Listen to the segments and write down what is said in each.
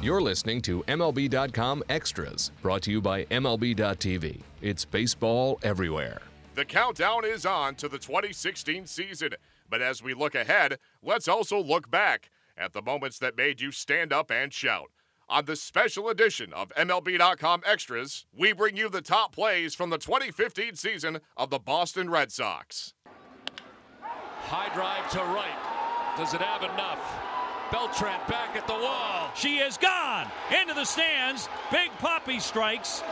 You're listening to MLB.com Extras, brought to you by MLB.tv. It's baseball everywhere. The countdown is on to the 2016 season. But as we look ahead, let's also look back at the moments that made you stand up and shout. On this special edition of MLB.com Extras, we bring you the top plays from the 2015 season of the Boston Red Sox. High drive to right. Does it have enough? Beltran back at the wall. She is gone into the stands. Big Poppy strikes.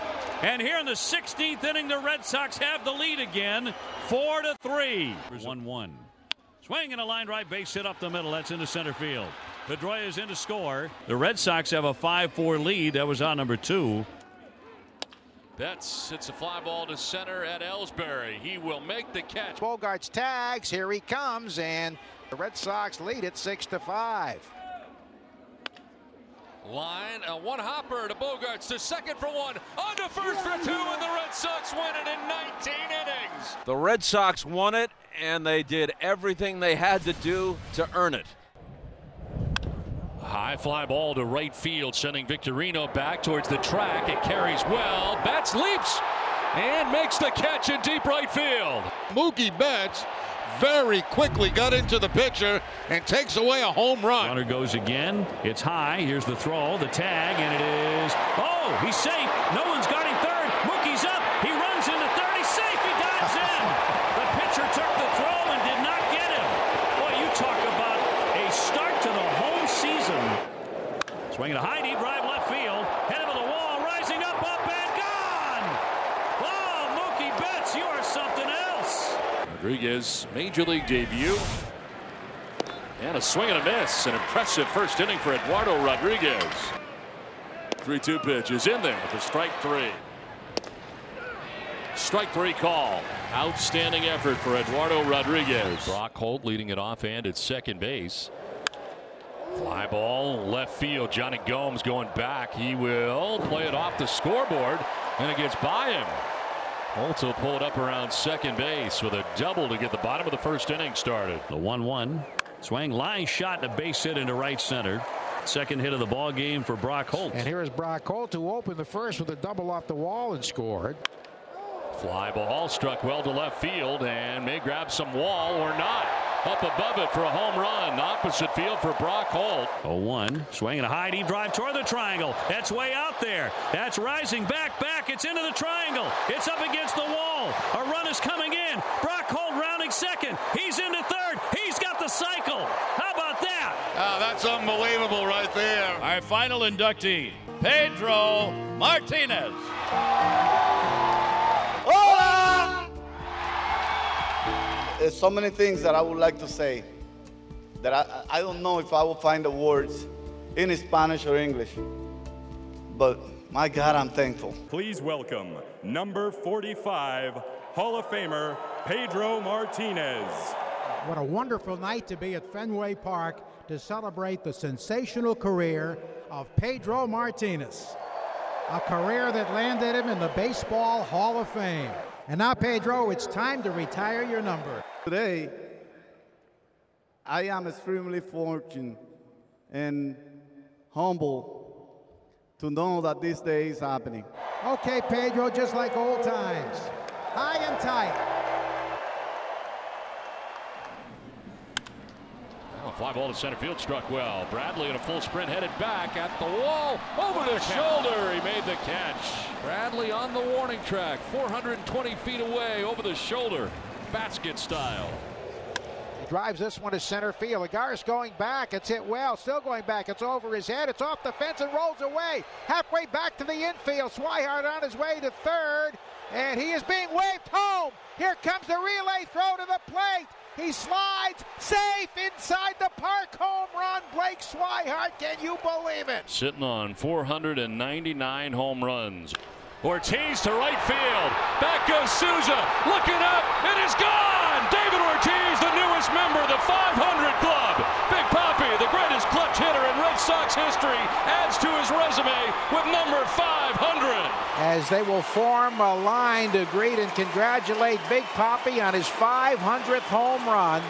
And here in the 16th inning, the Red Sox have the lead again, four to three. One-one. Swing and a line right base hit up the middle. That's into center field. Pedroia is in to score. The Red Sox have a 5-4 lead. That was on number two. Betts hits a fly ball to center at Ellsbury. He will make the catch. Bogaerts tags. Here he comes, and the Red Sox lead it six to five. Line, a one hopper to Bogaerts to second for one, on to first for two, and the Red Sox win it in 19 innings. The Red Sox won it, and they did everything they had to do to earn it. High fly ball to right field, sending Victorino back towards the track. It carries well. Betts leaps and makes the catch in deep right field. Mookie Betts very quickly got into the pitcher and takes away a home run. Runner goes again. It's high. Here's the throw, the tag, and it is. Oh, he's safe. No one's guarding third. Mookie's up. He runs into third. He's safe. He dives in. The pitcher took the throw and did not get him. Boy, you talk about a start to the home season. Swinging a high deep drive left field. Head of the wall, rising up, up and gone. Oh, Mookie Betts, you are something else. Rodriguez, major league debut. And a swing and a miss. An impressive first inning for Eduardo Rodriguez. 3 2 pitch is in there for strike three. Strike three call. Outstanding effort for Eduardo Rodriguez. Brock Holt leading it off and at second base. Fly ball left field. Jonny Gomes going back. He will play it off the scoreboard and it gets by him. Holt pulled up around second base with a double to get the bottom of the first inning started. The 1 1. Swing line shot and a base hit into right center. Second hit of the ball game for Brock Holt. And here is Brock Holt who opened the first with a double off the wall and scored. Fly ball struck well to left field and may grab some wall or not. Up above it for a home run. Opposite field for Brock Holt. 0-1. Swinging a high deep drive toward the triangle. That's way out there. That's rising back, back. It's into the triangle. It's up against the wall. A run is coming in. Brock Holt rounding second. He's into third. He's got the cycle. How about that? Oh, that's unbelievable right there. Our final inductee, Pedro Martinez. There's so many things that I would like to say that I, I don't know if I will find the words in Spanish or English. But my God, I'm thankful. Please welcome number 45 Hall of Famer Pedro Martinez. What a wonderful night to be at Fenway Park to celebrate the sensational career of Pedro Martinez. A career that landed him in the Baseball Hall of Fame. And now, Pedro, it's time to retire your number. Today, I am extremely fortunate and humble to know that this day is happening. Okay, Pedro, just like old times. High and tight. Fly ball to center field struck well. Bradley in a full sprint headed back at the wall. Over the shoulder. He made the catch. Bradley on the warning track. 420 feet away over the shoulder. Basket style. He drives this one to center field. Agar's going back. It's hit well. Still going back. It's over his head. It's off the fence and rolls away. Halfway back to the infield. Swihart on his way to third. And he is being waved home. Here comes the relay throw to the plate. He slides safe inside the park home run. Blake Swihart, can you believe it? Sitting on 499 home runs. Ortiz to right field. Back goes Souza. Looking up. It is gone. David Ortiz, the newest member of the 500 Club. Big Poppy, the greatest clutch hitter in Red Sox history, adds to his resume with number 500. As they will form a line to greet and congratulate Big Poppy on his 500th home run.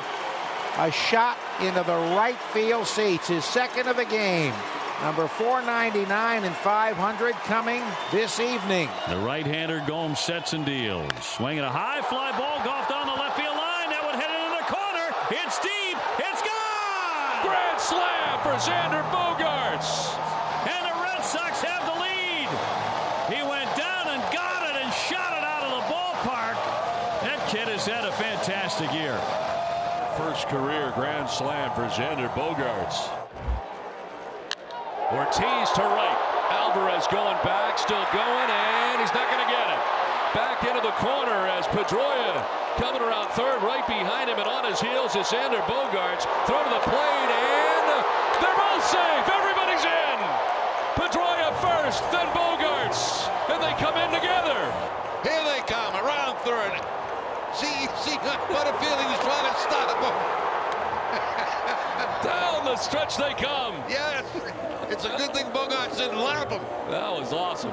A shot into the right field seats, his second of the game. Number 499 and 500 coming this evening. The right-hander Gomes sets and deals. Swinging a high fly ball golf down the left field line. That would head into the corner. It's deep. It's gone. Grand slam for Xander Bogaerts. And the Red Sox have the lead. He went down and got it and shot it out of the ballpark. That kid has had a fantastic year. First career grand slam for Xander Bogaerts. Ortiz to right. Alvarez going back, still going, and he's not going to get it. Back into the corner as Pedroia coming around third, right behind him, and on his heels is Xander Bogaerts. Throw to the plate, and they're both safe. What a feeling he's trying to stop him. Down the stretch they come. Yes, it's a good thing Bogaerts didn't lap him. That was awesome.